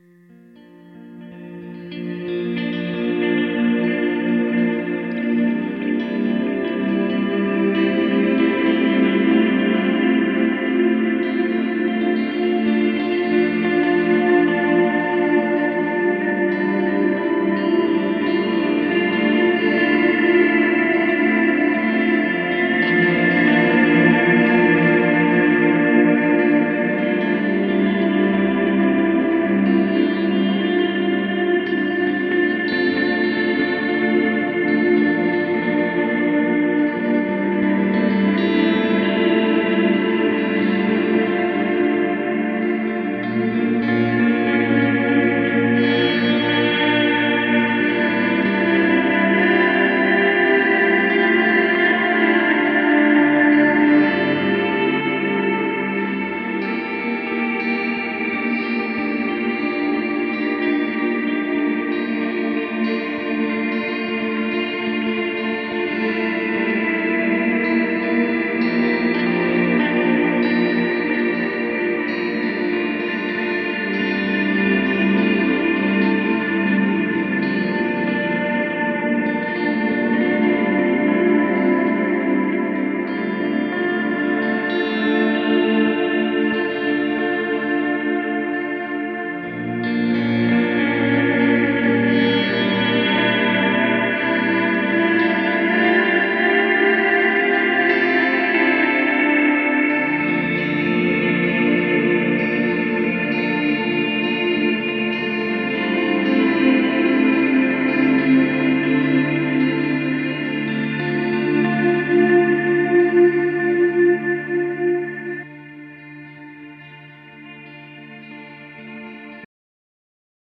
Mm.